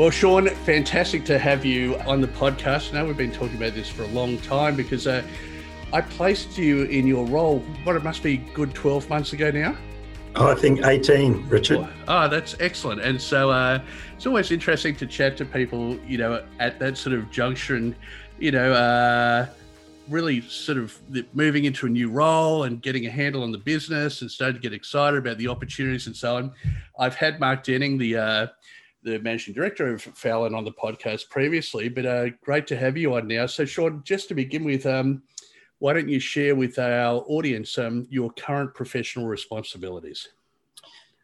Well, Sean, fantastic to have you on the podcast. Now we've been talking about this for a long time because uh, I placed you in your role, what it must be good 12 months ago now. Oh, I think 18, Richard. Oh, that's excellent. And so uh, it's always interesting to chat to people, you know, at that sort of junction, you know, uh, really sort of moving into a new role and getting a handle on the business and starting to get excited about the opportunities and so on. I've had Mark Denning, the uh, the managing director of Fallon on the podcast previously, but uh, great to have you on now. So, Sean, just to begin with, um, why don't you share with our audience um, your current professional responsibilities?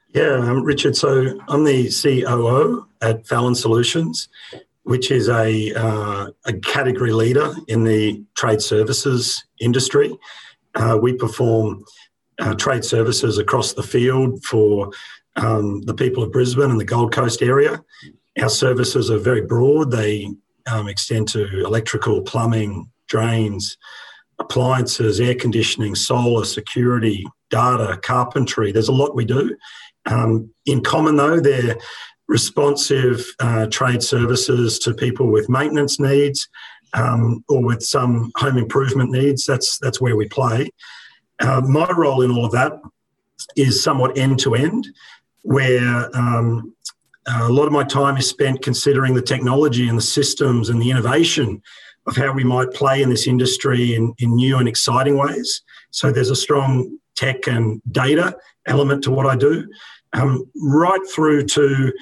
Yeah, um, Richard. So I'm the COO at Fallon Solutions, which is a, uh, a category leader in the trade services industry. Uh, we perform uh, trade services across the field for um, the people of Brisbane and the Gold Coast area. Our services are very broad. They um, extend to electrical, plumbing, drains, appliances, air conditioning, solar, security, data, carpentry. There's a lot we do. Um, in common, though, they're responsive uh, trade services to people with maintenance needs um, or with some home improvement needs. That's that's where we play. Uh, my role in all of that is somewhat end to end where um, a lot of my time is spent considering the technology and the systems and the innovation of how we might play in this industry in, in new and exciting ways. So there's a strong tech and data element to what I do, um, right through to,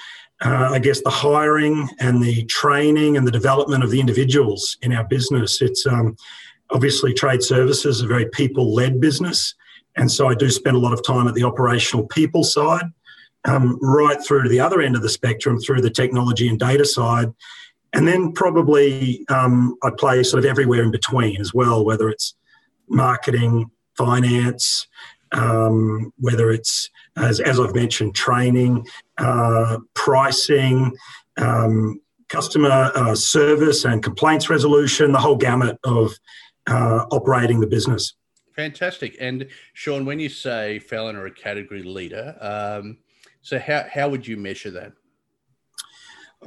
uh, I guess, the hiring and the training and the development of the individuals in our business. It's um, obviously trade services, a very people led business. And so I do spend a lot of time at the operational people side um, right through to the other end of the spectrum through the technology and data side. And then probably um, I play sort of everywhere in between as well, whether it's marketing, finance, um, whether it's, as, as I've mentioned, training, uh, pricing, um, customer uh, service and complaints resolution, the whole gamut of uh, operating the business. Fantastic. And Sean, when you say Fallon are a category leader, um, so how, how would you measure that?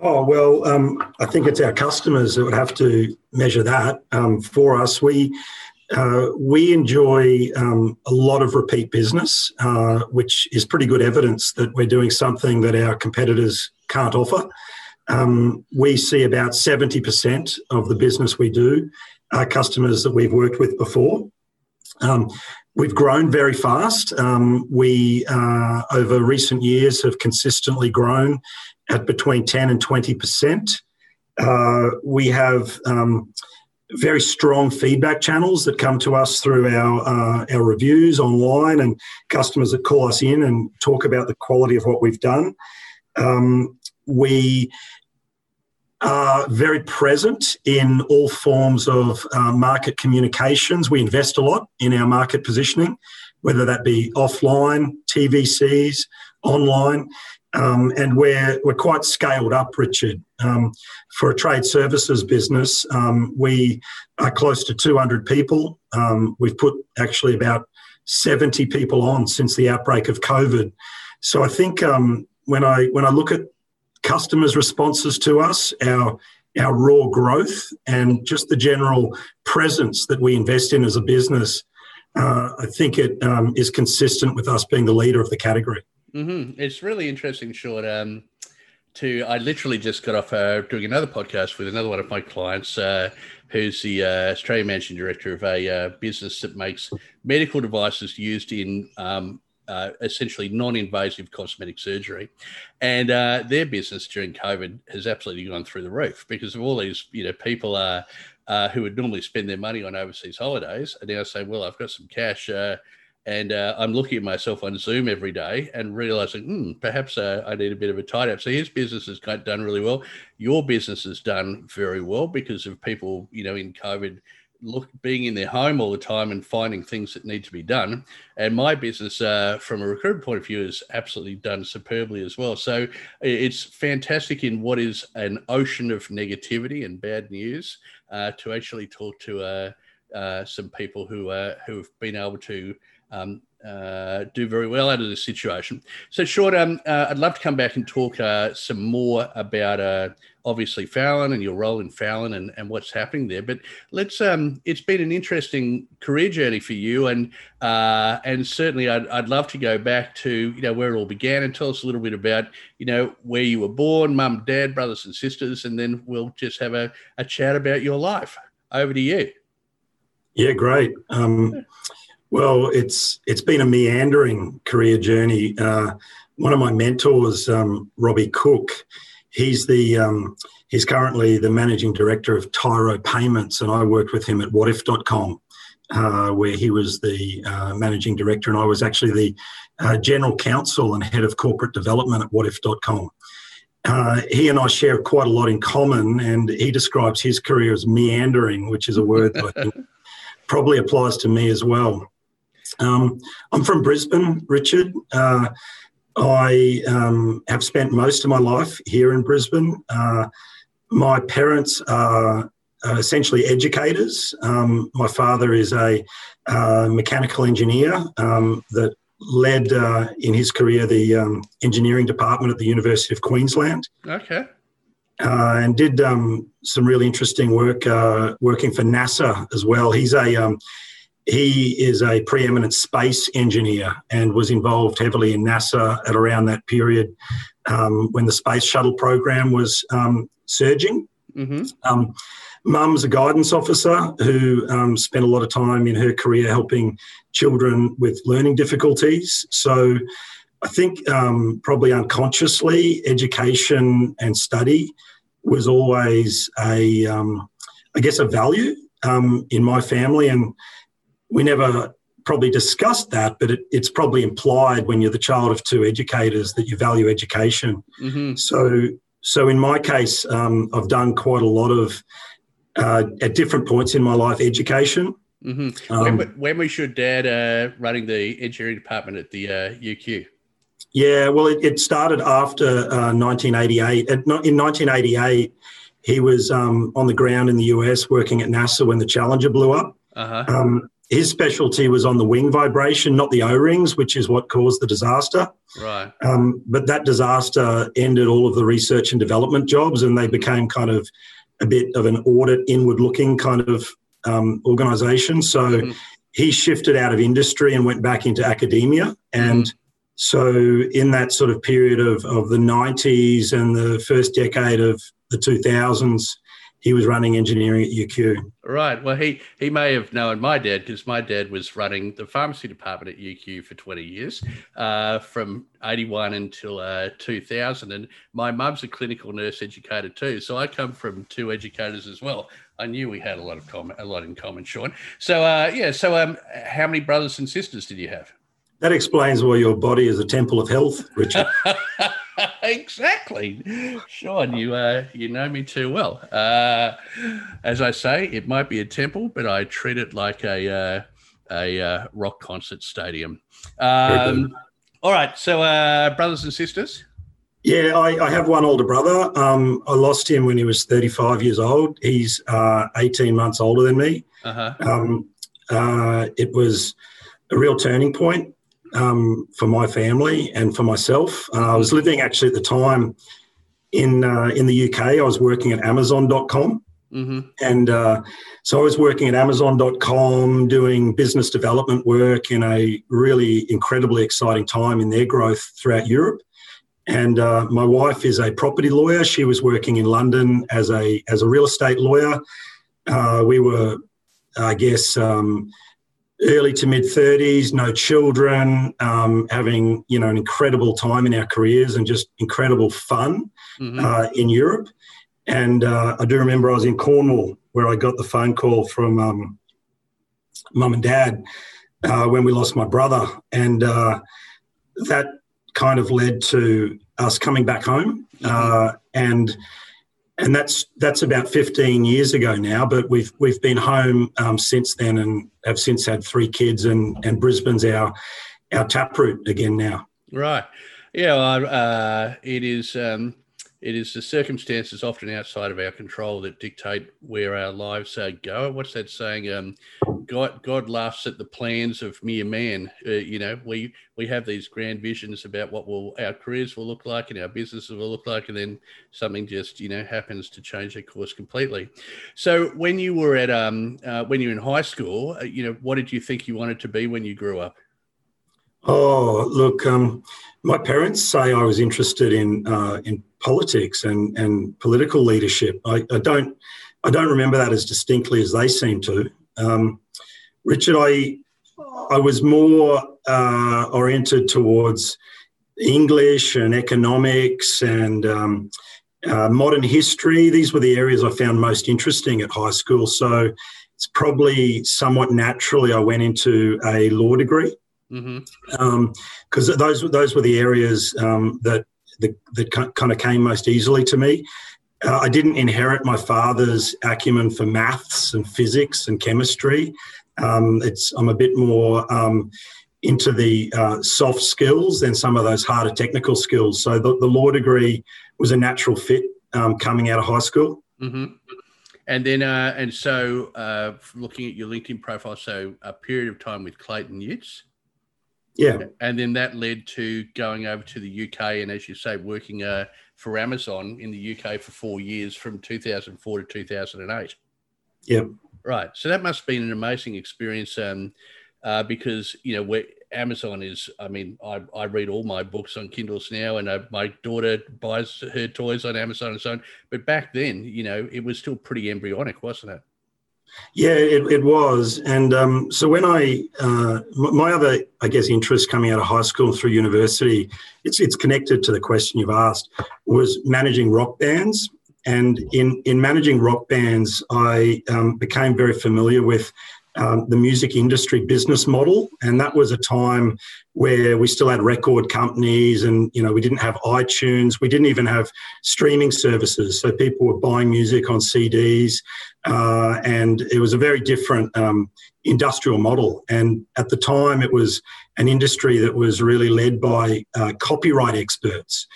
Oh, well, um, I think it's our customers that would have to measure that um, for us. We, uh, we enjoy um, a lot of repeat business, uh, which is pretty good evidence that we're doing something that our competitors can't offer. Um, we see about 70% of the business we do are customers that we've worked with before. Um, We've grown very fast. Um, we, uh, over recent years, have consistently grown at between 10 and 20%. Uh, we have um, very strong feedback channels that come to us through our, uh, our reviews online and customers that call us in and talk about the quality of what we've done. Um, we are very present in all forms of uh, market communications. We invest a lot in our market positioning, whether that be offline, TVCs, online. Um, and we're, we're quite scaled up, Richard. Um, for a trade services business, um, we are close to 200 people. Um, we've put actually about 70 people on since the outbreak of COVID. So I think um, when I when I look at customers' responses to us, our our raw growth, and just the general presence that we invest in as a business. Uh, I think it um, is consistent with us being the leader of the category. Mm-hmm. It's really interesting, Sean. Um, to I literally just got off uh, doing another podcast with another one of my clients, uh, who's the uh, Australian managing director of a uh, business that makes medical devices used in um, uh, essentially non-invasive cosmetic surgery, and uh, their business during COVID has absolutely gone through the roof because of all these you know people uh, uh who would normally spend their money on overseas holidays are now saying, well, I've got some cash. And I'm looking at myself on Zoom every day and realizing, hmm, perhaps I need a bit of a tidy up. So his business has done really well. Your business has done very well because of people, you know, in COVID look being in their home all the time and finding things that need to be done. And my business, uh, from a recruitment point of view, is absolutely done superbly as well. So it's fantastic in what is an ocean of negativity and bad news uh, to actually talk to uh, uh some people who uh, who have been able to. Um, uh, do very well out of this situation. So, Sean, um, uh, I'd love to come back and talk uh, some more about uh, obviously Fallon and your role in Fallon and, and what's happening there. But let's, um, it's been an interesting career journey for you, and uh, and certainly I'd, I'd love to go back to you know where it all began and tell us a little bit about you know where you were born, mum, dad, brothers and sisters, and then we'll just have a, a chat about your life. Over to you. Yeah, great. Um, well, it's it's been a meandering career journey. Uh, one of my mentors, um, Robbie Cook, he's the um, he's currently the managing director of Tyro Payments, and I worked with him at Wotif.com, uh, where he was the uh, managing director, and I was actually the uh, general counsel and head of corporate development at Wotif.com. Uh, he and I share quite a lot in common, and he describes his career as meandering, which is a word that I think probably applies to me as well. Um, I'm from Brisbane, Richard. Uh, I um, have spent most of my life here in Brisbane. Uh, my parents are essentially educators. Um, my father is a uh, mechanical engineer um, that led uh, in his career the um, engineering department at the University of Queensland. Okay. Uh, and did um, some really interesting work uh, working for NASA as well. He's a um, he is a preeminent space engineer and was involved heavily in NASA at around that period um, when the space shuttle program was um, surging. Mm-hmm. Um, Mum's a guidance officer who um, spent a lot of time in her career helping children with learning difficulties. So I think um, probably unconsciously, education and study was always a, um, I guess, a value in my family. And we never probably discussed that, but it, it's probably implied when you're the child of two educators that you value education. Mm-hmm. So, so in my case, um, I've done quite a lot of uh, at different points in my life education. Mm-hmm. Um, when, when, was your dad uh, running the engineering department at the uh, UQ? Yeah, well, it, it started after 1988. Uh, at, in 1988, he was um, on the ground in the US working at NASA when the Challenger blew up. Uh-huh. Um, his specialty was on the wing vibration, not the O rings, which is what caused the disaster. Right. Um, but that disaster ended all of the research and development jobs, and they became kind of a bit of an audit, inward looking kind of um, organization. So mm-hmm. he shifted out of industry and went back into academia. And mm-hmm. so, in that sort of period of, of the 90s and the first decade of the 2000s, he was running engineering at UQ. Right. Well, he he may have known my dad because my dad was running the pharmacy department at UQ for 20 years, uh, from 81 until uh, 2000. And my mum's a clinical nurse educator too, so I come from two educators as well. I knew we had a lot of common, a lot in common, Sean. So uh, yeah. So um, how many brothers and sisters did you have? That explains why your body is a temple of health, Richard. exactly, Sean. You uh, you know me too well. Uh, as I say, it might be a temple, but I treat it like a uh, a uh, rock concert stadium. Um, all right, so uh, brothers and sisters. Yeah, I, I, have one older brother. Um, I lost him when he was 35 years old. He's uh, 18 months older than me. Uh-huh. Um, it was a real turning point um, for my family and for myself. Uh, I was living actually at the time in uh, in the UK. I was working at Amazon.com. Mm-hmm. And uh, so I was working at Amazon.com doing business development work in a really incredibly exciting time in their growth throughout Europe. And uh, my wife is a property lawyer. She was working in London as a as a real estate lawyer. Uh, we were, I guess, um, early to mid 30s, no children, um, having you know an incredible time in our careers and just incredible fun mm-hmm. uh, in Europe. And uh, I do remember I was in Cornwall where I got the phone call from um, mum and dad uh, when we lost my brother, and uh, that kind of led to us coming back home. Mm-hmm. Uh, and and that's that's about 15 years ago now. But we've we've been home um, since then, and have since had three kids, and and Brisbane's our our taproot again now. Right. Yeah. Well, uh, it is. Um, it is the circumstances often outside of our control that dictate where our lives uh, go. What's that saying? Um, God, God laughs at the plans of mere man. Uh, you know, we we have these grand visions about what will our careers will look like and our businesses will look like, and then something just you know happens to change their course completely. So, when you were at um, uh, when you were in high school, uh, you know, what did you think you wanted to be when you grew up? Oh, look, um, my parents say I was interested in uh, in politics and, and political leadership. I, I, don't I don't remember that as distinctly as they seem to. Um, Richard, I I was more uh, oriented towards English and economics and um, uh, modern history. These were the areas I found most interesting at high school. So it's probably somewhat naturally I went into a law degree mm-hmm. um, because those those were the areas um, that, that that kind of came most easily to me. Uh, I didn't inherit my father's acumen for maths and physics and chemistry. Um, it's I'm a bit more um, into the uh, soft skills than some of those harder technical skills. So the, the law degree was a natural fit um, coming out of high school. Mm-hmm. And then, uh, and so, uh, looking at your LinkedIn profile, so a period of time with Clayton Utz. Yeah. And then that led to going over to the UK and, as you say, working uh, for Amazon in the UK for four years from 2004 to 2008. Yeah. Right. So that must have been an amazing experience um, uh, because, you know, where Amazon is, I mean, I, I read all my books on Kindles now and uh, my daughter buys her toys on Amazon and so on. But back then, you know, it was still pretty embryonic, wasn't it? Yeah, it, it was. And um, so when I, uh, my other, I guess, interest coming out of high school through university, it's, it's connected to the question you've asked, was managing rock bands. And in, in managing rock bands, I um, became very familiar with um, the music industry business model, and that was a time where we still had record companies, and you know we didn't have iTunes, we didn't even have streaming services, so people were buying music on CDs, uh, and it was a very different um, industrial model. And at the time, it was an industry that was really led by uh, copyright experts.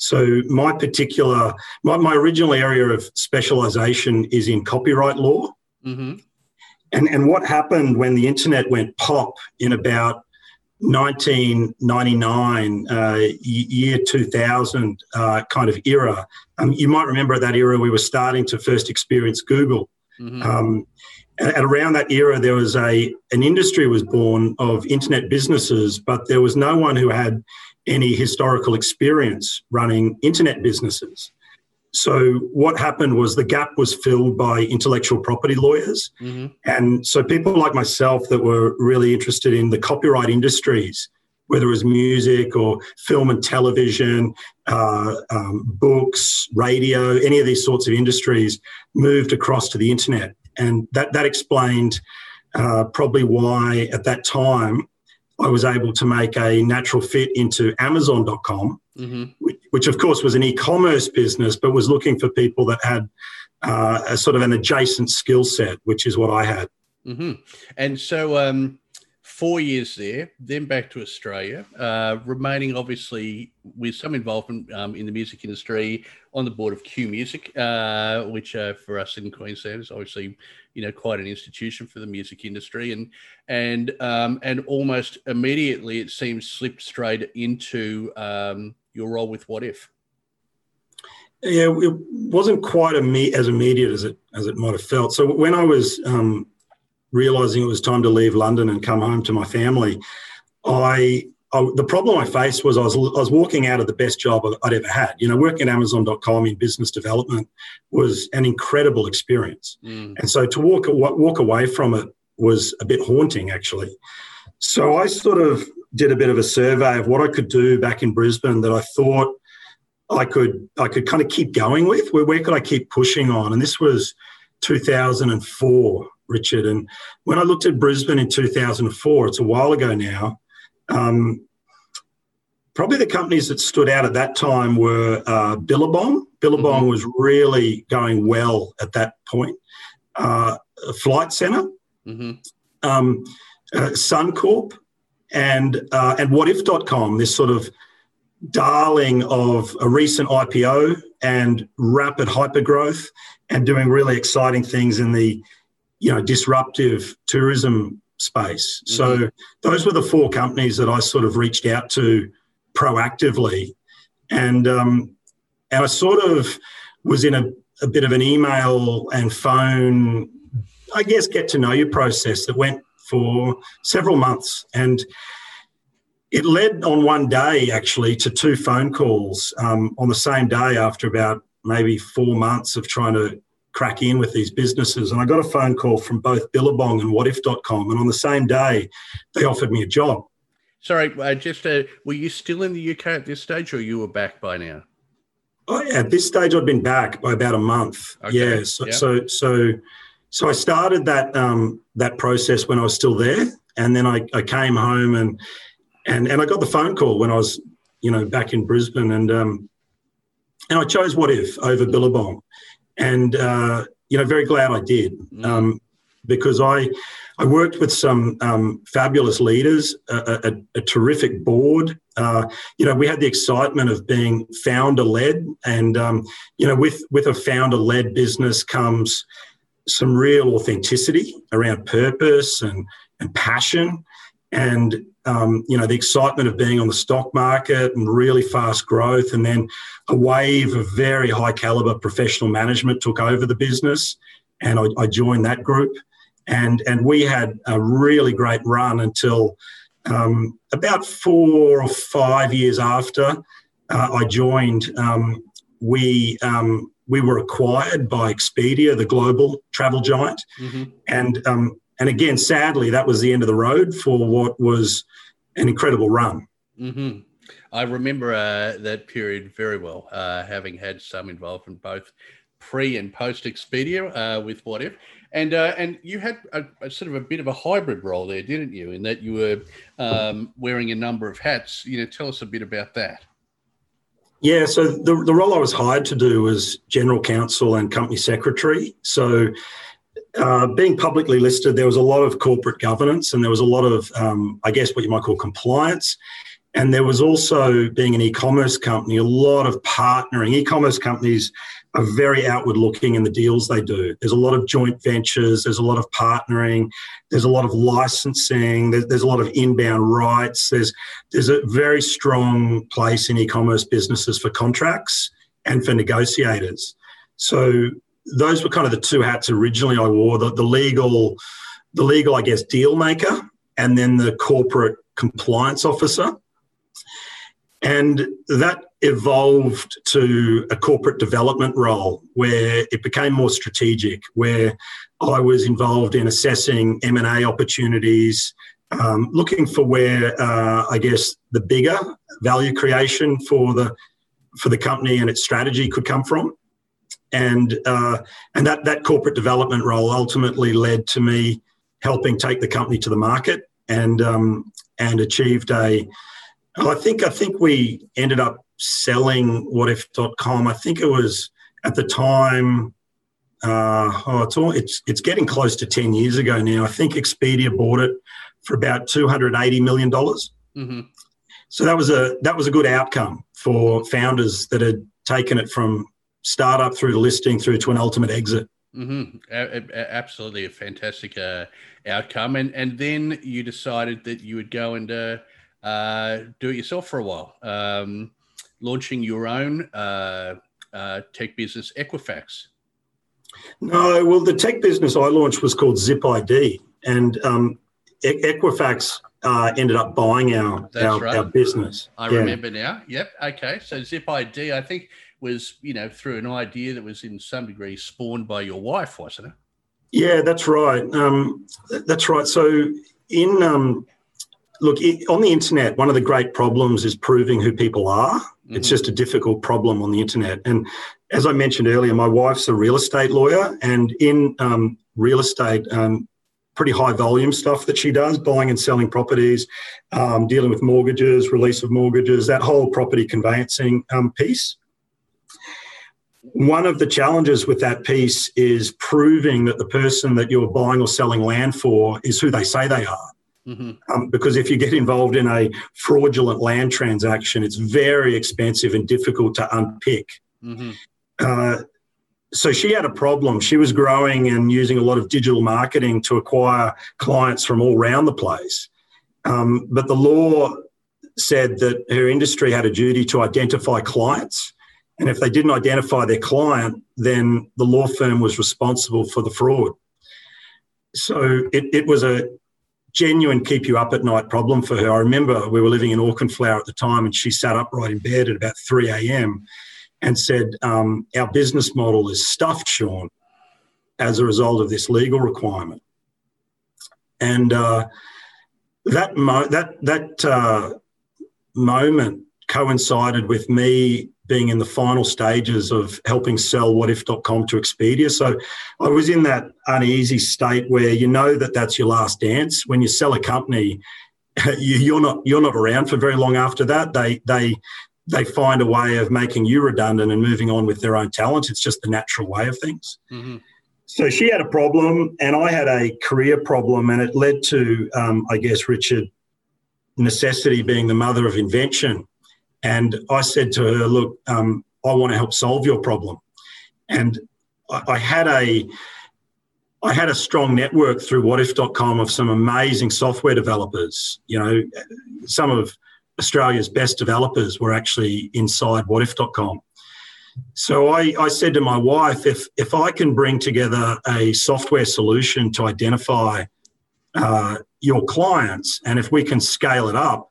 So my particular, my, my original area of specialization is in copyright law. Mm-hmm. And, and what happened when the internet went pop in about 1999, uh, year 2000 uh, kind of era. Um, you might remember that era we were starting to first experience Google. Mm-hmm. Um, and, around that era, there was a an industry was born of internet businesses, but there was no one who had any historical experience running internet businesses. So what happened was the gap was filled by intellectual property lawyers. Mm-hmm. And so people like myself that were really interested in the copyright industries, whether it was music or film and television, uh, um, books, radio, any of these sorts of industries moved across to the internet. And that, that explained uh, probably why at that time I was able to make a natural fit into Amazon.com, mm-hmm. which, which, of course was an e-commerce business, but was looking for people that had uh, a sort of an adjacent skill set, which is what I had. Mm-hmm. And so, um, four years there, then back to Australia, uh, remaining obviously with some involvement um, in the music industry on the board of Q Music, uh, which uh, for us in Queensland is obviously you know quite an institution for the music industry, and and um, and almost immediately it seems slipped straight into um, your role with Wotif. Yeah, it wasn't quite as immediate as it as it might have felt. So when I was um, realizing it was time to leave London and come home to my family, I, I, the problem I faced was I was I was walking out of the best job I'd ever had. You know, working at Amazon.com in business development was an incredible experience, mm. and so to walk walk away from it was a bit haunting actually. So I sort of did a bit of a survey of what I could do back in Brisbane that I thought I could I could kind of keep going with. Where, where could I keep pushing on? And this was 2004. Richard. And when I looked at Brisbane in 2004, it's a while ago now, um, probably the companies that stood out at that time were uh, Billabong Billabong mm-hmm. was really going well at that point. Uh, Flight Centre, mm-hmm. um, uh, Suncorp, and uh, and Wotif.com, this sort of darling of a recent IPO and rapid hypergrowth, and doing really exciting things in the you know disruptive tourism space. Mm-hmm. So those were the four companies that I sort of reached out to proactively, and um, and I sort of was in a, a bit of an email and phone, I guess, get to know you process that went for several months, and it led on one day actually to two phone calls um, on the same day after about maybe four months of trying to crack in with these businesses. And I got a phone call from both Billabong and Wotif.com. And on the same day, they offered me a job. Sorry, uh, just uh, were you still in the UK at this stage or you were back by now? Oh, yeah, at this stage, I'd been back by about a month. Okay. Yeah. So, yeah. so, so, so, I started that um, that process when I was still there, and then I, I came home and and and I got the phone call when I was, you know, back in Brisbane, and um, and I chose Wotif over Billabong, and uh, you know, very glad I did mm. um, because I I worked with some um, fabulous leaders, a, a, a terrific board. Uh, you know, we had the excitement of being founder led, and um, you know, with with a founder led business comes some real authenticity around purpose and and passion, and um, you know the excitement of being on the stock market and really fast growth, and then a wave of very high caliber professional management took over the business, and I, I joined that group, and and we had a really great run until um, about four or five years after uh, I joined. Um, we um, we were acquired by Expedia, the global travel giant, mm-hmm. and um, and again, sadly, that was the end of the road for what was an incredible run. Mm-hmm. I remember uh, that period very well, uh, having had some involvement both pre and post Expedia uh, with Wotif. And uh, and you had a, a, sort of a bit of a hybrid role there, didn't you? In that you were um, wearing a number of hats. You know, tell us a bit about that. Yeah, so the, the role I was hired to do was general counsel and company secretary. So uh, being publicly listed, there was a lot of corporate governance and there was a lot of, um, I guess, what you might call compliance. And there was also, being an e commerce company, a lot of partnering. E commerce companies are very outward looking in the deals they do. There's a lot of joint ventures, there's a lot of partnering, there's a lot of licensing, there's, there's a lot of inbound rights. There's, there's a very strong place in e commerce businesses for contracts and for negotiators. So those were kind of the two hats originally I wore the, the legal, the legal, I guess, deal maker, and then the corporate compliance officer. And that evolved to a corporate development role where it became more strategic, where I was involved in assessing M&A opportunities, um, looking for where uh, I guess the bigger value creation for the for the company and its strategy could come from and uh, and that that corporate development role ultimately led to me helping take the company to the market and um, and achieved a. I think I think we ended up selling Wotif.com. I think it was at the time. Uh, oh, it's all it's it's getting close to ten years ago now. I think Expedia bought it for about two hundred eighty million dollars. Mm-hmm. So that was a that was a good outcome for founders that had taken it from startup through the listing through to an ultimate exit. Mm-hmm. A- a- absolutely, a fantastic uh, outcome. And and then you decided that you would go and uh, uh, do it yourself for a while, um, launching your own uh, uh, tech business, Equifax. No, well, the tech business I launched was called Zip ID, and um, e- Equifax uh, ended up buying our our, right. our, business. I yeah. remember now. Yep. Okay. So Zip ID, I think was, you know, through an idea that was in some degree spawned by your wife, wasn't it? Yeah, that's right. Um, that's right. So, in um, look on the internet, one of the great problems is proving who people are. Mm-hmm. It's just a difficult problem on the internet. And as I mentioned earlier, my wife's a real estate lawyer, and in um, real estate, um, pretty high volume stuff that she does, buying and selling properties, um, dealing with mortgages, release of mortgages, that whole property conveyancing um, piece. One of the challenges with that piece is proving that the person that you're buying or selling land for is who they say they are. Mm-hmm. Um, because if you get involved in a fraudulent land transaction, it's very expensive and difficult to unpick. Mm-hmm. Uh, so she had a problem. She was growing and using a lot of digital marketing to acquire clients from all around the place. Um, but the law said that her industry had a duty to identify clients. And if they didn't identify their client, then the law firm was responsible for the fraud. So it, it was a genuine keep you up at night problem for her. I remember we were living in Auchenflower at the time, and she sat upright in bed at about 3 a.m. and said, um, Our business model is stuffed, Sean, as a result of this legal requirement. And uh, that, mo- that, that uh, moment coincided with me being in the final stages of helping sell Wotif.com to Expedia. So I was in that uneasy state where you know that that's your last dance. When you sell a company, you're not you're not around for very long after that. They they they find a way of making you redundant and moving on with their own talent. It's just the natural way of things. Mm-hmm. So she had a problem, and I had a career problem, and it led to, um, I guess, Richard, necessity being the mother of invention. And I said to her, Look, um, I want to help solve your problem. And I, I had a I had a strong network through Wotif.com of some amazing software developers. You know, some of Australia's best developers were actually inside Wotif.com. So I, I said to my wife, if, if I can bring together a software solution to identify uh, your clients, and if we can scale it up,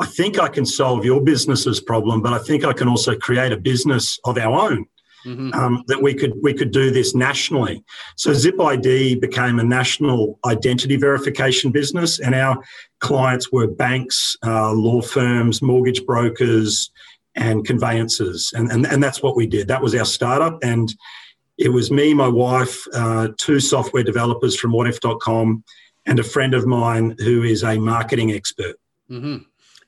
I think I can solve your business's problem, but I think I can also create a business of our own. Mm-hmm. Um, that we could we could do this nationally. So Zip ID became a national identity verification business, and our clients were banks, uh, law firms, mortgage brokers, and conveyancers, and, and and that's what we did. That was our startup, and it was me, my wife, uh, two software developers from Wotif.com, and a friend of mine who is a marketing expert. Mm-hmm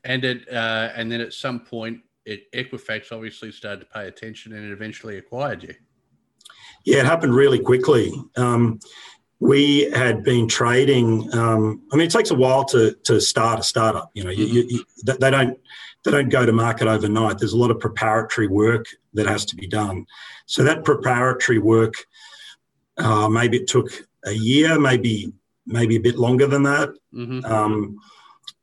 and it uh, and then at some point, it, Equifax obviously started to pay attention and it eventually acquired you. Yeah, it happened really quickly. Um, we had been trading. Um, I mean, it takes a while to to start a startup. You know, mm-hmm. you, you, they don't they don't go to market overnight. There's a lot of preparatory work that has to be done. So that preparatory work, uh, maybe it took a year, maybe maybe a bit longer than that. Mm-hmm. Um,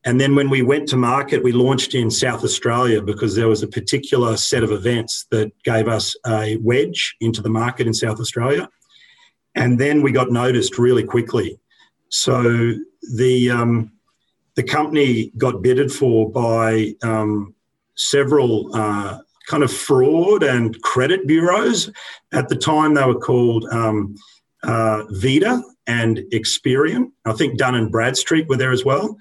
and then when we went to market, we launched in South Australia because there was a particular set of events that gave us a wedge into the market in South Australia. And then we got noticed really quickly. So the um, the company got bidded for by um, several uh, kind of fraud and credit bureaus. At the time, they were called um, uh, Veda and Experian. I think Dun and Bradstreet were there as well.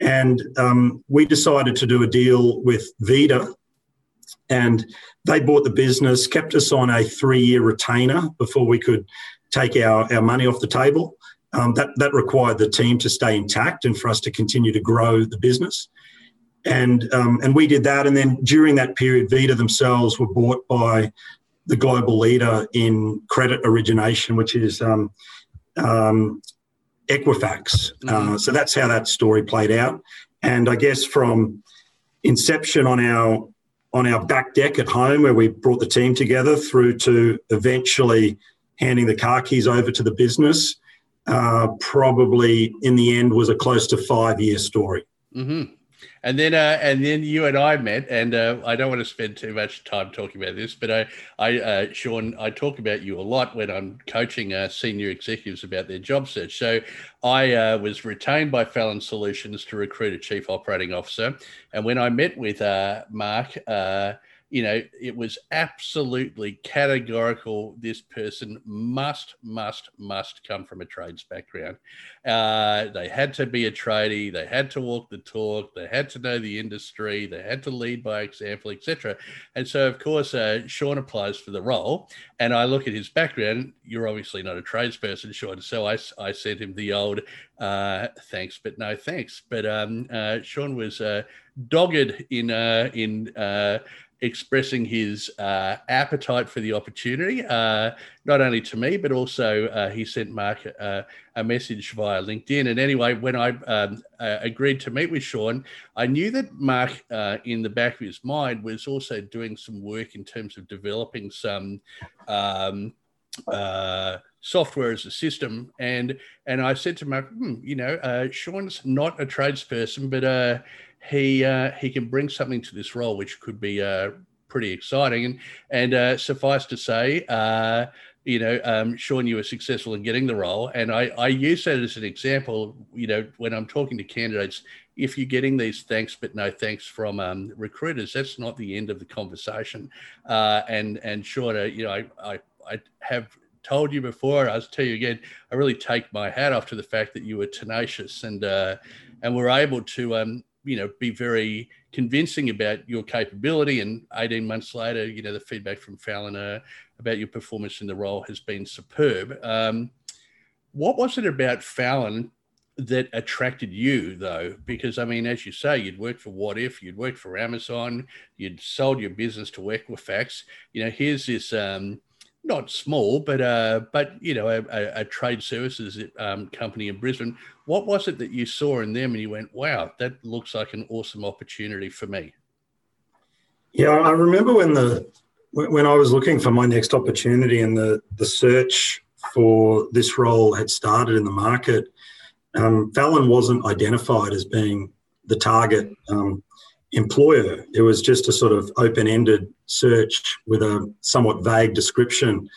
And um, we decided to do a deal with Veda, and they bought the business, kept us on a three year retainer before we could take our, our money off the table. Um, that, that required the team to stay intact and for us to continue to grow the business. And, um, and we did that. And then during that period, Veda themselves were bought by the global leader in credit origination, which is um, um Equifax. Uh, mm-hmm. Uh, so that's how that story played out. And I guess from inception on our on our back deck at home, where we brought the team together, through to eventually handing the car keys over to the business, uh, probably in the end was a close to five year story. Mm-hmm. And then, uh, and then you and I met, and uh, I don't want to spend too much time talking about this, but I, I, uh, Sean, I talk about you a lot when I'm coaching uh, senior executives about their job search. So, I uh, was retained by Fallon Solutions to recruit a chief operating officer, and when I met with uh, Mark you know, it was absolutely categorical. This person must, must, must come from a trades background. Uh, they had to be a tradie. They had to walk the talk. They had to know the industry. They had to lead by example, etc. And so, of course, uh, Sean applies for the role. And I look at his background. You're obviously not a tradesperson, Sean. So I, I sent him the old uh, thanks, but no thanks. But um, uh, Sean was uh, dogged in uh, in expressing his uh, appetite for the opportunity, uh, not only to me, but also uh, he sent Mark uh, a message via LinkedIn. And anyway, when I um, uh, agreed to meet with Sean, I knew that Mark, uh, in the back of his mind, was also doing some work in terms of developing some. Um, software as a system and and I said to Mark, hmm, you know, Sean's not a tradesperson, but he uh, he can bring something to this role which could be uh, pretty exciting. And and uh, suffice to say, uh, you know, um, Sean, you were successful in getting the role, and I I use that as an example. You know, when I'm talking to candidates, if you're getting these thanks but no thanks from um, recruiters, that's not the end of the conversation. Uh, and and Sean, uh, you know, I, I I have told you before, and I'll tell you again, I really take my hat off to the fact that you were tenacious and uh, and were able to um, you know be very convincing about your capability. And 18 months later you know the feedback from fallon about your performance in the role has been superb. Um, what was it about fallon that attracted you though? Because i mean as you say you'd worked for Wotif you'd worked for amazon you'd sold your business to equifax. You know here's this um, not small, but uh, but you know, a, a, a trade services um, company in Brisbane. What was it that you saw in them, and you went, "Wow, that looks like an awesome opportunity for me"? Yeah, I remember when the when I was looking for my next opportunity, and the the search for this role had started in the market. Um, Fallon wasn't identified as being the target um, employer. It was just a sort of open ended search with a somewhat vague description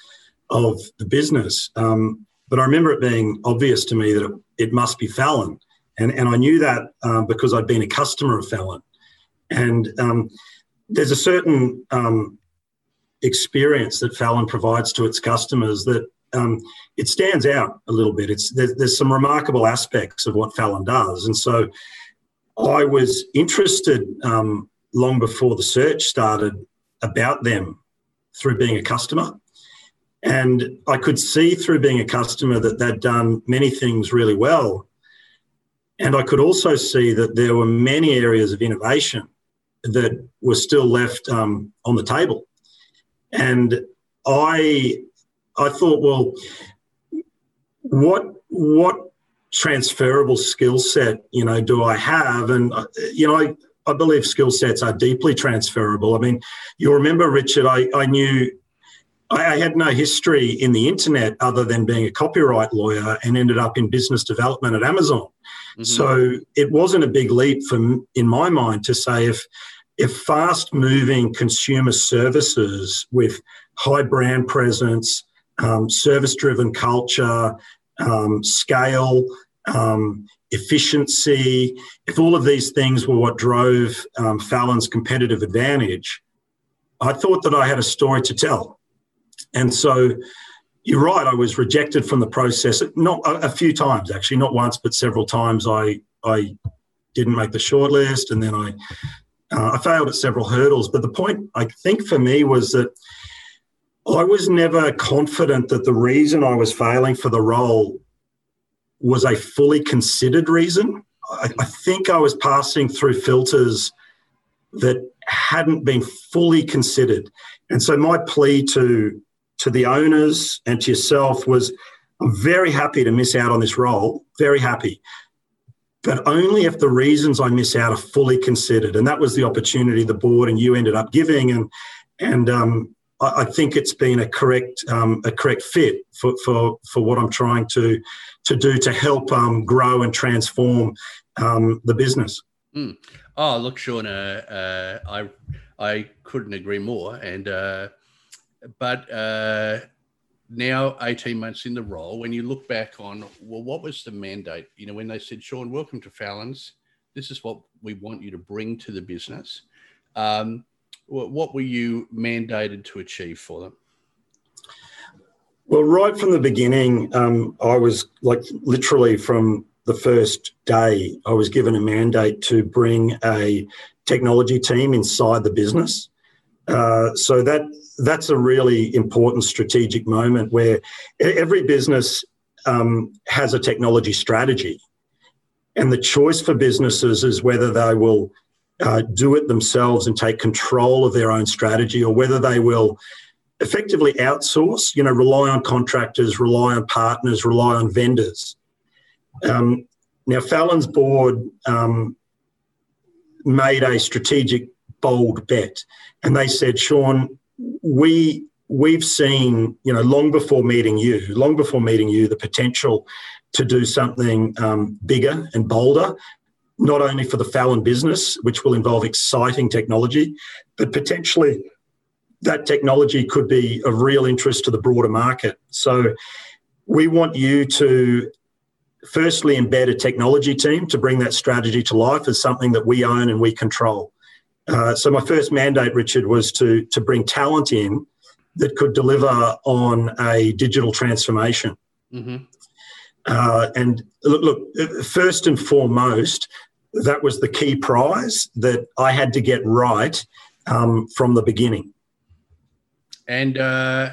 of the business. Um, but I remember it being obvious to me that it, it must be Fallon. And, and I knew that um, because I'd been a customer of Fallon. And um, there's a certain um, experience that Fallon provides to its customers that um, it stands out a little bit. It's there's, there's some remarkable aspects of what Fallon does, and so I was interested um, long before the search started about them through being a customer. And I could see through being a customer that they'd done many things really well. And I could also see that there were many areas of innovation that were still left um, on the table. And I, I thought, well, what what transferable skill set, you know, do I have? And, uh, you know, I, I believe skill sets are deeply transferable. I mean, you'll remember, Richard, I, I knew I, had no history in the internet other than being a copyright lawyer and ended up in business development at Amazon. Mm-hmm. So it wasn't a big leap from in my mind to say if if fast moving consumer services with high brand presence, um, service driven culture, um, scale, um, efficiency, if all of these things were what drove um, Fallon's competitive advantage, I thought that I had a story to tell. And so you're right, I was rejected from the process, not a, a few times actually, not once, but several times. I, I didn't make the shortlist and then I, uh, I failed at several hurdles. But the point I think for me was that I was never confident that the reason I was failing for the role was a fully considered reason. I, I think I was passing through filters that hadn't been fully considered. And so my plea to to the owners and to yourself was I'm very happy to miss out on this role, very happy. But only if the reasons I miss out are fully considered. And that was the opportunity the board and you ended up giving. And and um, I, think it's been a correct um, a correct fit for, for for what I'm trying to to do to help um, grow and transform um, the business. Mm. Oh, look, Sean, uh, uh, I I couldn't agree more. And uh, but uh, now, eighteen months in the role, when you look back on, well, what was the mandate? You know, when they said, Sean, welcome to Fallon's. This is what we want you to bring to the business. Um, what were you mandated to achieve for them? Well, right from the beginning, um, I was like literally from the first day, I was given a mandate to bring a technology team inside the business. Uh, so that that's a really important strategic moment where every business um, has a technology strategy, and the choice for businesses is whether they will uh, do it themselves and take control of their own strategy, or whether they will effectively outsource, you know, rely on contractors, rely on partners, rely on vendors. Um, now, Fallon's board um, made a strategic, bold bet, and they said, Sean, we we've seen, you know, long before meeting you, long before meeting you, the potential to do something um, bigger and bolder, not only for the Fallon business, which will involve exciting technology, but potentially that technology could be of real interest to the broader market. So we want you to firstly embed a technology team to bring that strategy to life as something that we own and we control. Uh, so my first mandate, Richard, was to to bring talent in that could deliver on a digital transformation. Mm-hmm. Uh, and look, look, first and foremost, that was the key prize that I had to get right um, from the beginning. And uh,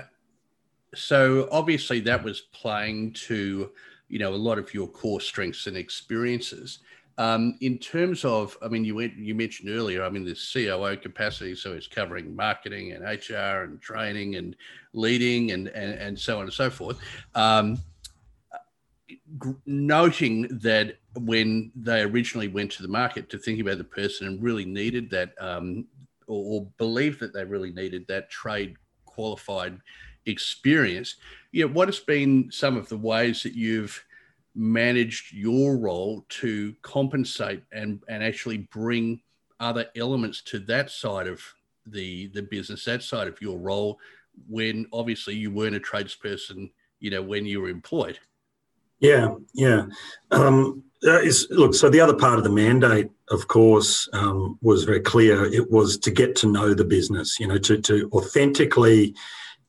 so, obviously, that was playing to you know a lot of your core strengths and experiences. Um, in terms of, I mean, you went, you mentioned earlier, I mean, the COO capacity, so it's covering marketing and HR and training and leading and and, and so on and so forth. Um, noting that when they originally went to the market to think about the person and really needed that um, or, or believed that they really needed that trade qualified experience yeah what has been some of the ways that you've managed your role to compensate and and actually bring other elements to that side of the the business that side of your role when obviously you weren't a tradesperson you know when you were employed yeah, yeah. Um, look, so the other part of the mandate, of course, um, was very clear. It was to get to know the business, you know, to, to authentically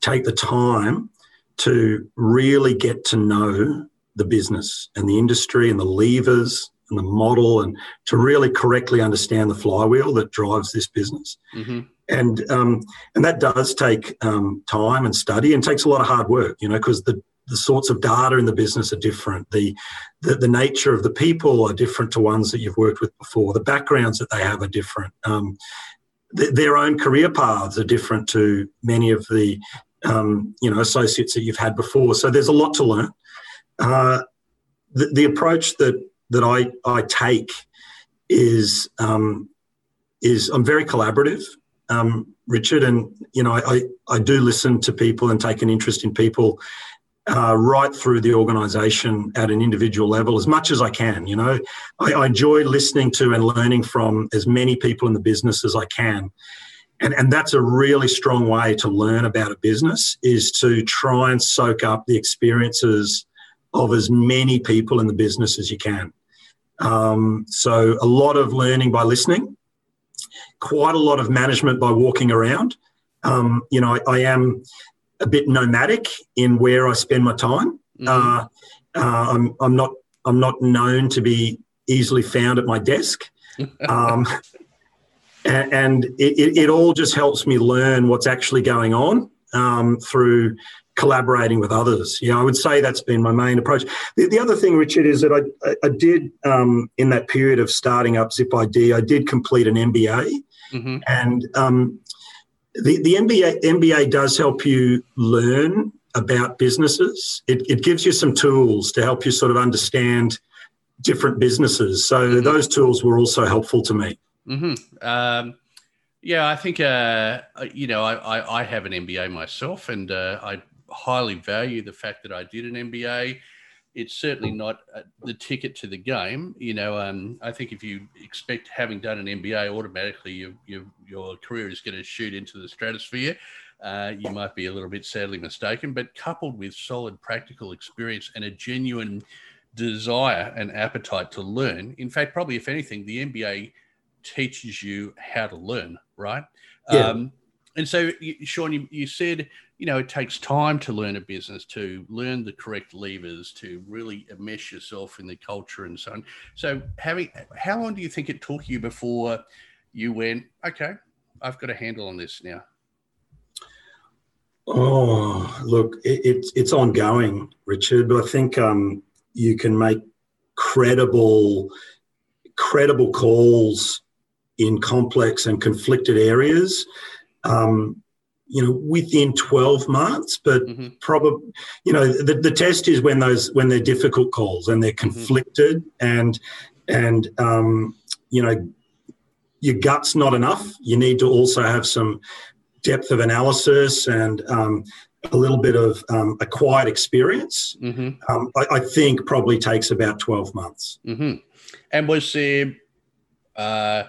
take the time to really get to know the business and the industry and the levers and the model and to really correctly understand the flywheel that drives this business. Mm-hmm. And um, and that does take um, time and study and takes a lot of hard work, you know, because the the sorts of data in the business are different. The, the, the nature of the people are different to ones that you've worked with before. The backgrounds that they have are different. Um, th- their own career paths are different to many of the um, you know associates that you've had before. So there's a lot to learn. Uh, the, the approach that that I I take is um, is I'm very collaborative. Um, Richard, and you know, I, I do listen to people and take an interest in people uh, right through the organisation at an individual level as much as I can. You know, I, I, enjoy listening to and learning from as many people in the business as I can. And, and that's a really strong way to learn about a business is to try and soak up the experiences of as many people in the business as you can. Um, so a lot of learning by listening, quite a lot of management by walking around. Um, you know, I, I am a bit nomadic in where I spend my time. Mm-hmm. Uh, uh, I'm, I'm not I'm not known to be easily found at my desk, um, and, and it, it, all just helps me learn what's actually going on um, through collaborating with others. Yeah, I would say that's been my main approach. The, the other thing, Richard, is that I, I did um, in that period of starting up Zip ID, I did complete an MBA, mm-hmm. and um, the, the MBA, MBA does help you learn about businesses. It, it gives you some tools to help you sort of understand different businesses. So mm-hmm. those tools were also helpful to me. Mm-hmm. Um, yeah, I think, uh, you know, I, I, I, have an MBA myself and uh, I highly value the fact that I did an MBA it's certainly not uh, the ticket to the game. You know, um, I think if you expect having done an MBA automatically, you, you, your career is going to shoot into the stratosphere. Uh, you might be a little bit sadly mistaken, but coupled with solid practical experience and a genuine desire and appetite to learn. In fact, probably if anything, the MBA teaches you how to learn, right? Yeah. Um, and so, Sean, you, you said you know, it takes time to learn a business, to learn the correct levers, to really immerse yourself in the culture and so on. So, having how long do you think it took you before you went, okay, I've got a handle on this now? Oh, look, it, it's it's ongoing, Richard. But I think um, you can make credible credible calls in complex and conflicted areas. Um, you know, within 12 months, but mm-hmm. probably, you know, the, the test is when those when they're difficult calls and they're mm-hmm. conflicted mm-hmm. and and um, you know, your gut's not enough. You need to also have some depth of analysis and um, a little bit of um, acquired experience. Mm-hmm. Um, I, I, think probably takes about 12 months. Mm-hmm. And was there, uh,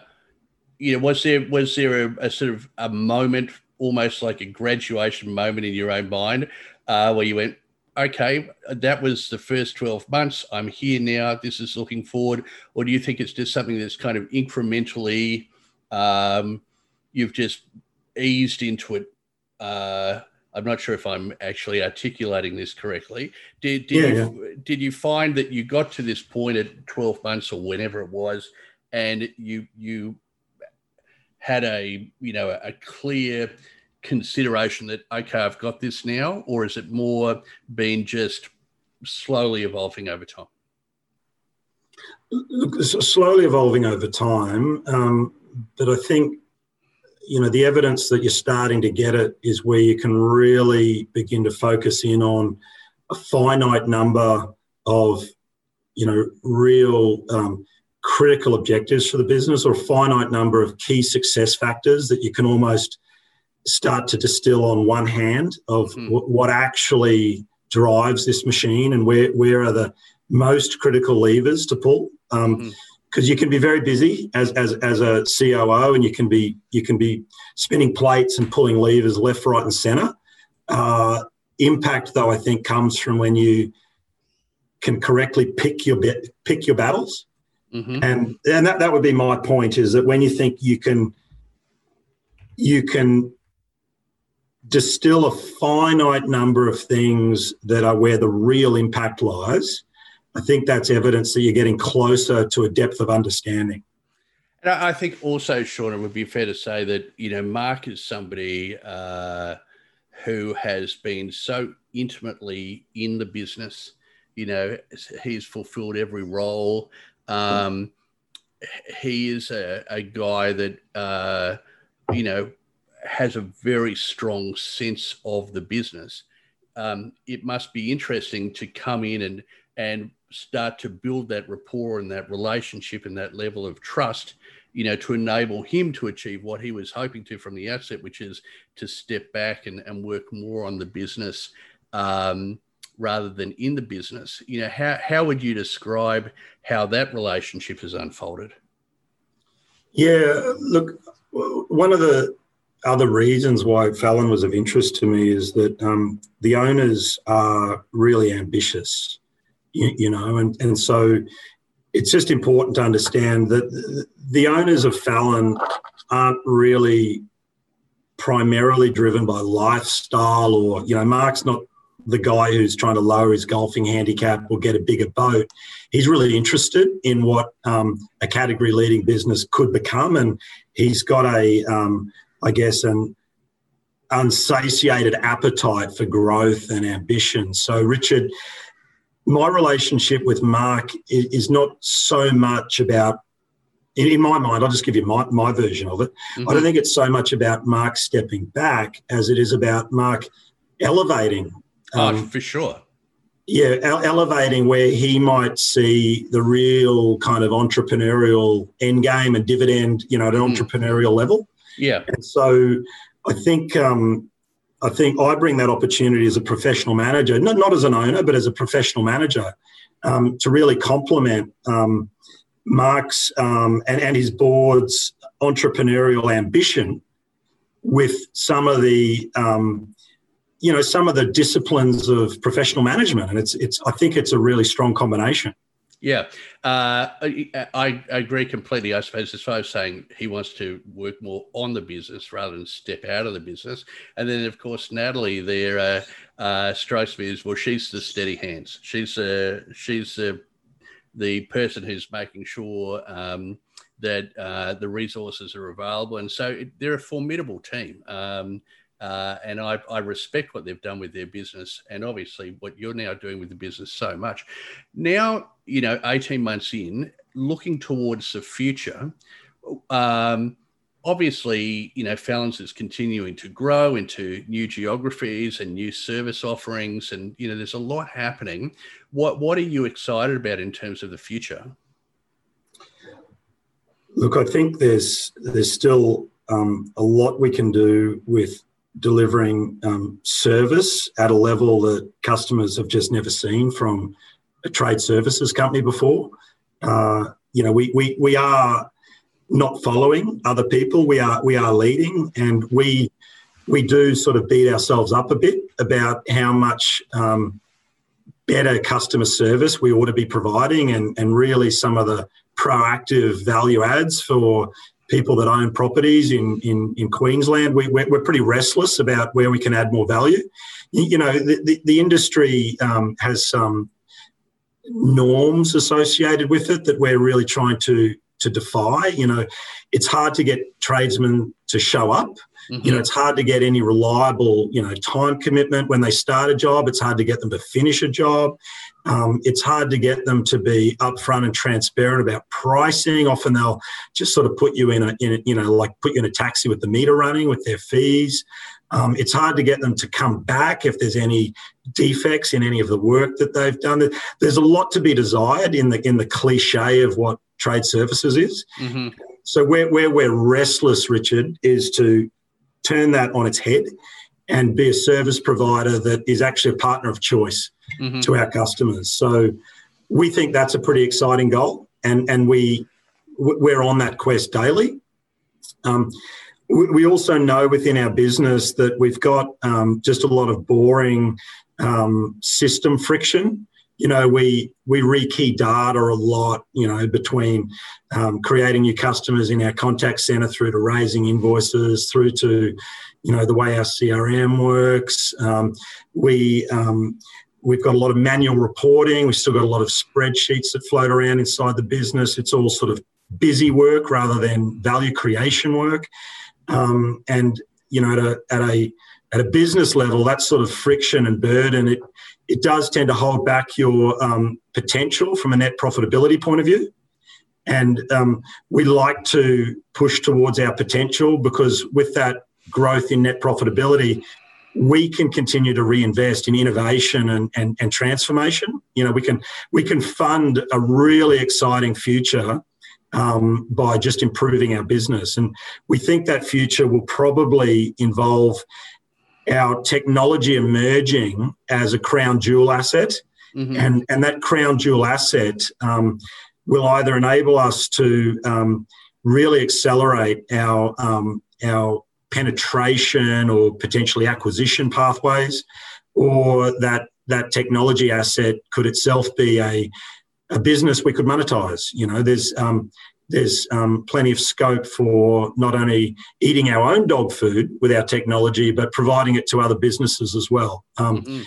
you know, was there was there a, a, sort of a moment almost like a graduation moment in your own mind uh, where you went, okay, that was the first 12 months. I'm here now. This is looking forward. Or do you think it's just something that's kind of incrementally, um, you've just eased into it? Uh, I'm not sure if I'm actually articulating this correctly. Did, did, yeah, you, yeah. did you find that you got to this point at 12 months or whenever it was, and you you had a you know a clear consideration that okay i've got this now or is it more been just slowly evolving over time? Look slowly evolving over time um, but i think you know the evidence that you're starting to get it is where you can really begin to focus in on a finite number of you know real um, critical objectives for the business or a finite number of key success factors that you can almost start to distill on one hand of mm. w- what actually drives this machine and where, where are the most critical levers to pull. Um, mm because you can be very busy as, as, as a COO and you can be you can be spinning plates and pulling levers left, right, and center. Uh, impact, though, I think comes from when you can correctly pick your pick your battles Mm-hmm. And and that, that would be my point is that when you think you can you can distill a finite number of things that are where the real impact lies, I think that's evidence that you're getting closer to a depth of understanding. And I think also, Sean, it would be fair to say that, you know, Mark is somebody uh, who has been so intimately in the business. You know, he's fulfilled every role. Um, he is a, a guy that, uh, you know, has a very strong sense of the business. Um, it must be interesting to come in and, and start to build that rapport and that relationship and that level of trust you know, to enable him to achieve what he was hoping to from the outset, which is to step back and, and work more on the business um, rather than in the business. You know, how, how would you describe how that relationship has unfolded? Yeah, look, one of the other reasons why Fallon was of interest to me is that um, the owners are really ambitious, you, you, know, and, and so it's just important to understand that the owners of Fallon aren't really primarily driven by lifestyle or, you know, Mark's not the guy who's trying to lower his golfing handicap or get a bigger boat. He's really interested in what um, a category leading business could become. And he's got a, um, I guess, an unsatiated appetite for growth and ambition. So, Richard, my relationship with Mark is, not so much about in, my mind, I'll just give you my, my version of it. Mm-hmm. I don't think it's so much about Mark stepping back as it is about Mark elevating um, oh, for sure. Yeah, elevating where he might see the real kind of entrepreneurial end game and dividend, you know, at an mm. entrepreneurial level. Yeah. And so I think um, I think I bring that opportunity as a professional manager, not, not as an owner, but as a professional manager, um, to really complement um, Mark's um, and, and his board's entrepreneurial ambition with some of the um, you know some of the disciplines of professional management and it's it's i think it's a really strong combination. Yeah. Uh, I, I agree completely. I suppose as far as saying he wants to work more on the business rather than step out of the business. And then of course natalie there uh, uh, strikes me as well she's the steady hands. She's uh, she's uh, the person who's making sure um, that uh, the resources are available. And so they're a formidable team. Um, uh, and I, I, respect what they've done with their business and obviously what you're now doing with the business so much. Now, you know, 18 months in, looking towards the future, um, obviously, you know, Fallon's is continuing to grow into new geographies and new service offerings, and you know, there's a lot happening. What what are you excited about in terms of the future? Look, I think there's there's still um, a lot we can do with delivering um, service at a level that customers have just never seen from a trade services company before. Uh, you know, we, we, we are not following other people. We are we are leading, and we we do sort of beat ourselves up a bit about how much um, better customer service we ought to be providing, and and really some of the proactive value adds for people that own properties in in, in Queensland. We, we're, we're pretty restless about where we can add more value. You, know, the, the, the industry um, has some norms associated with it that we're really trying to to defy. You know, it's hard to get tradesmen to show up. Mm-hmm. You know, it's hard to get any reliable, you know, time commitment when they start a job. It's hard to get them to finish a job. Um, it's hard to get them to be upfront and transparent about pricing. Often they'll just sort of put you in a, in a you know, like put you in a taxi with the meter running with their fees. Um, it's hard to get them to come back if there's any defects in any of the work that they've done. There's a lot to be desired in the in the cliche of what trade services is. Mm-hmm. So where, where we're restless, Richard, is to turn that on its head and be a service provider that is actually a partner of choice mm-hmm. to our customers. So we think that's a pretty exciting goal, and and we we're on that quest daily. Um, we also know within our business that we've got um, just a lot of boring um, system friction you know, we we rekey data a lot, you know, between um, creating new customers in our contact center through to raising invoices, through to, you know, the way our CRM works. Um, we um, we've got a lot of manual reporting. We've still got a lot of spreadsheets that float around inside the business. It's all sort of busy work rather than value creation work. Um, and you know, at a, at a at a business level, that sort of friction and burden it it does tend to hold back your um, potential from a net profitability point of view. And um, we like to push towards our potential because with that growth in net profitability, we can continue to reinvest in innovation and, and, and transformation. You know, we can we can fund a really exciting future um, by just improving our business. And we think that future will probably involve our technology emerging as a crown jewel asset. Mm-hmm. And, and that crown jewel asset um, will either enable us to um, really accelerate our, um, our penetration or potentially acquisition pathways, or that, that technology asset could itself be a, a business we could monetize. You know, there's um, there's um, plenty of scope for not only eating our own dog food with our technology, but providing it to other businesses as well. Um, mm-hmm.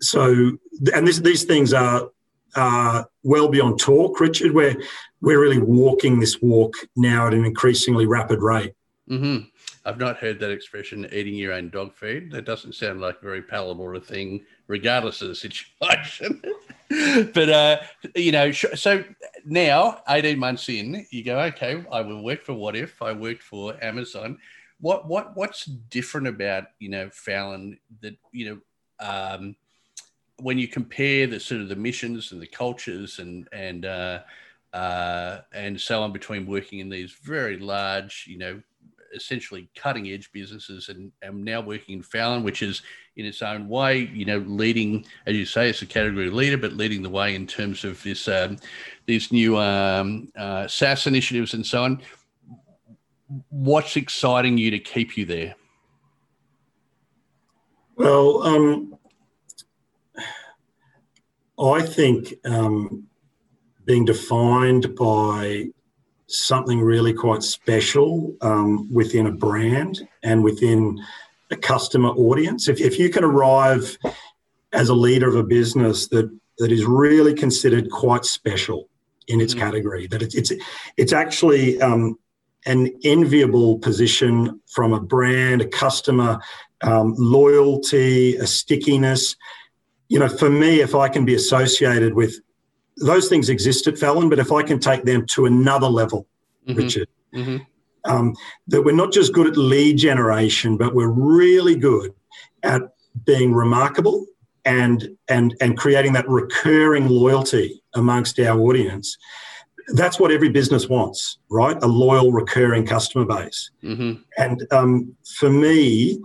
So, and this, these things are, are well beyond talk, Richard. We're we're really walking this walk now at an increasingly rapid rate. Mm-hmm. I've not heard that expression, eating your own dog food. That doesn't sound like a very palatable thing, regardless of the situation. but, uh, you know, so now, 18 months in, you go, okay, I will work for Wotif. I worked for Amazon. What, what, what's different about, you know, Fallon that, you know, um, when you compare the sort of the missions and the cultures and, and, uh, uh, and so on between working in these very large, you know, essentially cutting edge businesses and am now working in Fallon, which is in its own way, you know, leading, as you say, it's a category leader, but leading the way in terms of this um, these new um, uh, SaaS initiatives and so on. What's exciting you to keep you there? Well, um, I think um, being defined by something really quite special um, within a brand and within a customer audience. If, if you can arrive as a leader of a business that that is really considered quite special in its mm-hmm. category, that it's it's, it's actually um, an enviable position from a brand, a customer, um, loyalty, a stickiness. You know, for me, if I can be associated with those things exist at Fallon, but if I can take them to another level, mm-hmm. Richard, mm-hmm. um, that we're not just good at lead generation, but we're really good at being remarkable and and and creating that recurring loyalty amongst our audience that's what every business wants right a loyal recurring customer base mm-hmm. and um, for me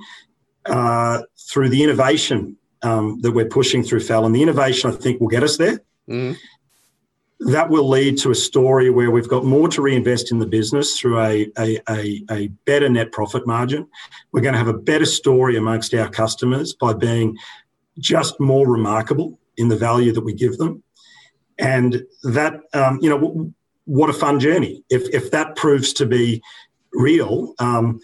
uh, through the innovation um, that we're pushing through Fallon, the innovation I think will get us there. Mm-hmm. That will lead to a story where we've got more to reinvest in the business through a, a, a, a better net profit margin. We're going to have a better story amongst our customers by being just more remarkable in the value that we give them. And that, um, you know, what a fun journey. If, if that proves to be real, um,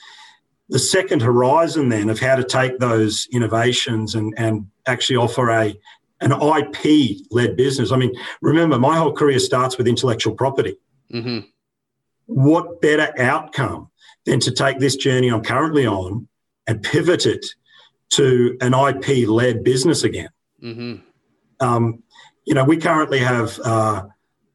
the second horizon then of how to take those innovations and, and actually offer a an IP led business. I mean, remember, my whole career starts with intellectual property. Mm-hmm. What better outcome than to take this journey I'm currently on and pivot it to an IP led business again? Mm-hmm. Um, you know, we currently have uh,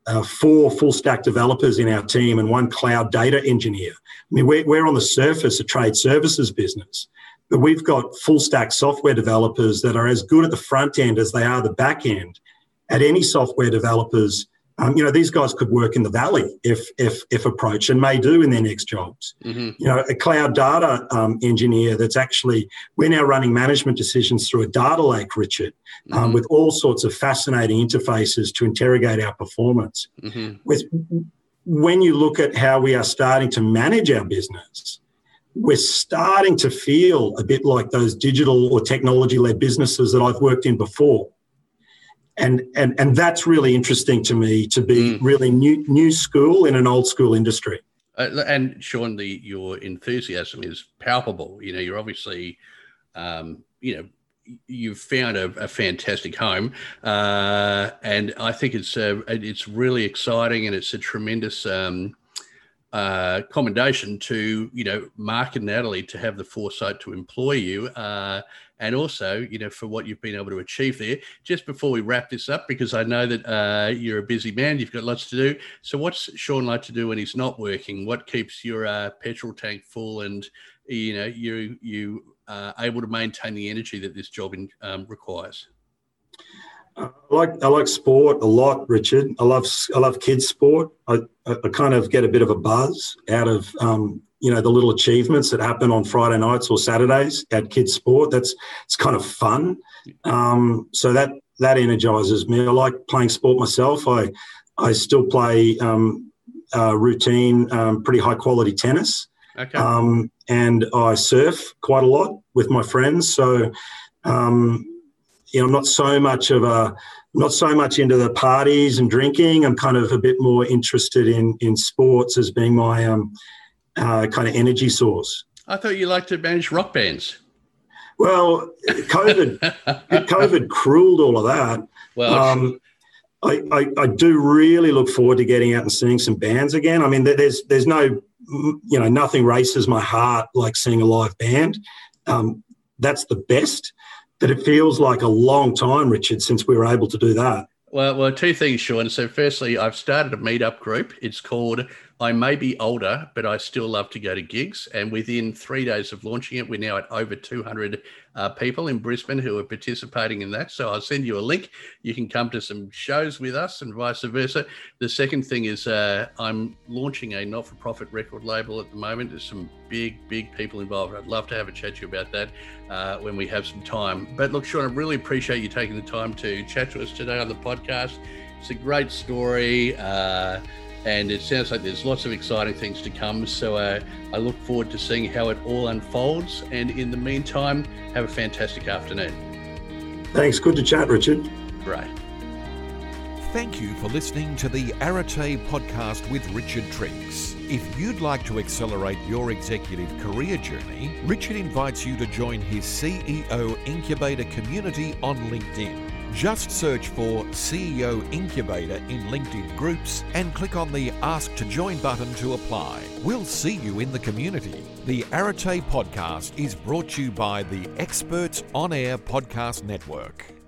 uh, four full stack developers in our team and one cloud data engineer. I mean, we're, we're on the surface a trade services business, we've got full stack software developers that are as good at the front end as they are the back end at any software developers um, you know, these guys could work in the valley if if if approached, and may do in their next jobs. Mm-hmm. You know, a cloud data um, engineer that's actually we're now running management decisions through a data lake, Richard, um, mm-hmm. um, with all sorts of fascinating interfaces to interrogate our performance. Mm-hmm. With when you look at how we are starting to manage our business, we're starting to feel a bit like those digital or technology led businesses that I've worked in before and and and that's really interesting to me to be mm. really new new school in an old school industry. Uh, and Sean, the your enthusiasm is palpable. You know, you're obviously, um, you know, you've found a, a fantastic home, uh, and I think it's uh, it's really exciting, and it's a tremendous. Um, uh, commendation to you know Mark and Natalie to have the foresight to employ you uh, and also, you know, for what you've been able to achieve there. Just before we wrap this up, because I know that uh, you're a busy man, you've got lots to do. So, what's Sean like to do when he's not working? What keeps your uh, petrol tank full, and you know, you you uh, able to maintain the energy that this job in, um, requires? I like I like sport a lot, Richard. I love I love kids sport. I, I kind of get a bit of a buzz out of um, you know the little achievements that happen on Friday nights or Saturdays at kids sport. That's it's kind of fun. Um, so that that energizes me. I like playing sport myself. I I still play um, uh, routine, um, pretty high quality tennis. Okay. Um, and I surf quite a lot with my friends. So um, you know, I'm not so much of a not so much into the parties and drinking. I'm kind of a bit more interested in in sports as being my um, uh, kind of energy source. I thought you liked to manage rock bands. Well, COVID, COVID crueled all of that. Well, um, I, I, I, do really look forward to getting out and seeing some bands again. I mean, there's there's no, you know, nothing races my heart like seeing a live band. Um, that's the best, but it feels like a long time, Richard, since we were able to do that. Well, well, two things, Sean. So, firstly, I've started a meetup group. It's called I may be older, but I still love to go to gigs. And within three days of launching it, we're now at over 200 uh, people in Brisbane who are participating in that. So I'll send you a link. You can come to some shows with us and vice versa. The second thing is uh, I'm launching a not for profit record label at the moment. There's some big, big people involved. I'd love to have a chat to you about that uh, when we have some time. But look, Sean, I really appreciate you taking the time to chat to us today on the podcast. It's a great story. And it sounds like there's lots of exciting things to come. So uh, I look forward to seeing how it all unfolds. And in the meantime, have a fantastic afternoon. Thanks. Good to chat, Richard. Right. Thank you for listening to the Arete podcast with Richard Triggs. If you'd like to accelerate your executive career journey, Richard invites you to join his CEO Incubator community on LinkedIn. Just search for CEO Incubator in LinkedIn groups and click on the Ask to Join button to apply. We'll see you in the community. The Arete podcast is brought to you by the Experts On Air Podcast Network.